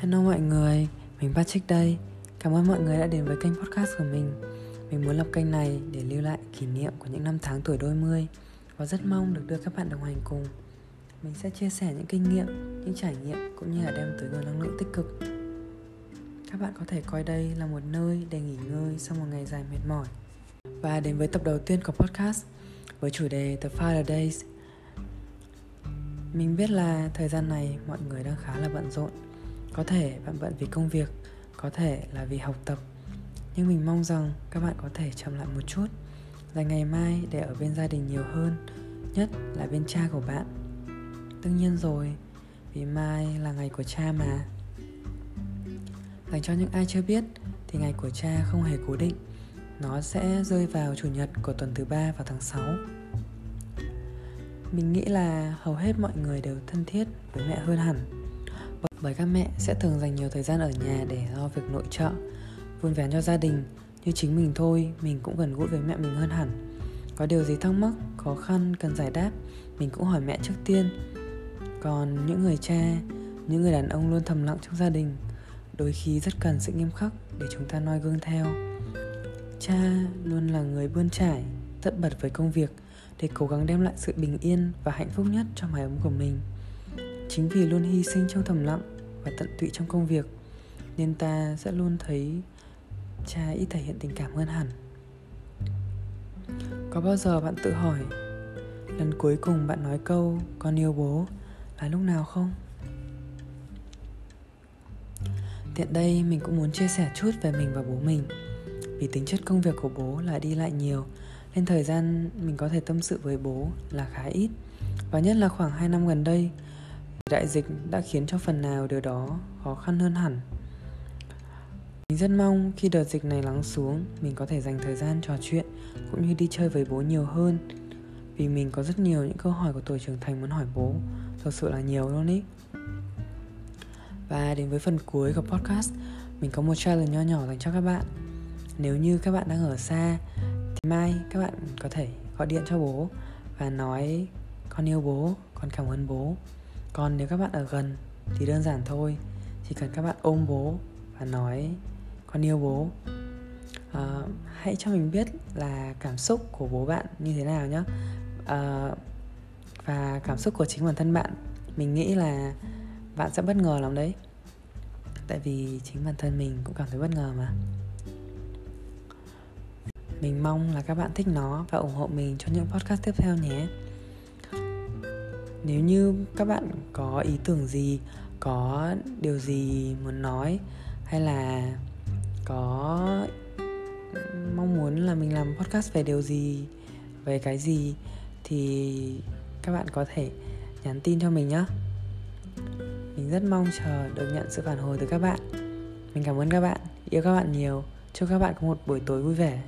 hello mọi người, mình Patrick đây. Cảm ơn mọi người đã đến với kênh podcast của mình. Mình muốn lập kênh này để lưu lại kỷ niệm của những năm tháng tuổi đôi mươi Và rất mong được đưa các bạn đồng hành cùng. Mình sẽ chia sẻ những kinh nghiệm, những trải nghiệm cũng như là đem tới nguồn năng lượng tích cực. Các bạn có thể coi đây là một nơi để nghỉ ngơi sau một ngày dài mệt mỏi. Và đến với tập đầu tiên của podcast với chủ đề The Father Days. Mình biết là thời gian này mọi người đang khá là bận rộn có thể bạn bận vì công việc, có thể là vì học tập. Nhưng mình mong rằng các bạn có thể chậm lại một chút dành ngày mai để ở bên gia đình nhiều hơn, nhất là bên cha của bạn. Đương nhiên rồi, vì mai là ngày của cha mà. Dành cho những ai chưa biết thì ngày của cha không hề cố định. Nó sẽ rơi vào chủ nhật của tuần thứ ba vào tháng 6 mình nghĩ là hầu hết mọi người đều thân thiết với mẹ hơn hẳn bởi các mẹ sẽ thường dành nhiều thời gian ở nhà để lo việc nội trợ, vun vén cho gia đình. Như chính mình thôi, mình cũng gần gũi với mẹ mình hơn hẳn. Có điều gì thắc mắc, khó khăn cần giải đáp, mình cũng hỏi mẹ trước tiên. Còn những người cha, những người đàn ông luôn thầm lặng trong gia đình, đôi khi rất cần sự nghiêm khắc để chúng ta noi gương theo. Cha luôn là người bươn trải, tất bật với công việc để cố gắng đem lại sự bình yên và hạnh phúc nhất cho mái ấm của mình chính vì luôn hy sinh trong thầm lặng và tận tụy trong công việc, nên ta sẽ luôn thấy cha ít thể hiện tình cảm hơn hẳn. Có bao giờ bạn tự hỏi, lần cuối cùng bạn nói câu con yêu bố là lúc nào không? Tiện đây mình cũng muốn chia sẻ chút về mình và bố mình, vì tính chất công việc của bố là đi lại nhiều, nên thời gian mình có thể tâm sự với bố là khá ít, và nhất là khoảng 2 năm gần đây đại dịch đã khiến cho phần nào điều đó khó khăn hơn hẳn. Mình rất mong khi đợt dịch này lắng xuống, mình có thể dành thời gian trò chuyện cũng như đi chơi với bố nhiều hơn. Vì mình có rất nhiều những câu hỏi của tuổi trưởng thành muốn hỏi bố thật sự là nhiều luôn ý. Và đến với phần cuối của podcast, mình có một challenge nho nhỏ dành cho các bạn. Nếu như các bạn đang ở xa, thì mai các bạn có thể gọi điện cho bố và nói, con yêu bố, con cảm ơn bố còn nếu các bạn ở gần thì đơn giản thôi. Chỉ cần các bạn ôm bố và nói con yêu bố. Uh, hãy cho mình biết là cảm xúc của bố bạn như thế nào nhé uh, ờ, và cảm xúc của chính bản thân bạn mình nghĩ là bạn sẽ bất ngờ lắm đấy. Tại vì chính bản thân mình cũng cảm thấy bất ngờ mà. Mình mong là các bạn thích nó và ủng hộ mình cho những podcast tiếp theo nhé nếu như các bạn có ý tưởng gì, có điều gì muốn nói, hay là có mong muốn là mình làm podcast về điều gì, về cái gì, thì các bạn có thể nhắn tin cho mình nhé mình rất mong chờ được nhận sự phản hồi từ các bạn. Mình cảm ơn các bạn. Yêu các bạn nhiều. Chúc các bạn có một buổi tối vui vẻ.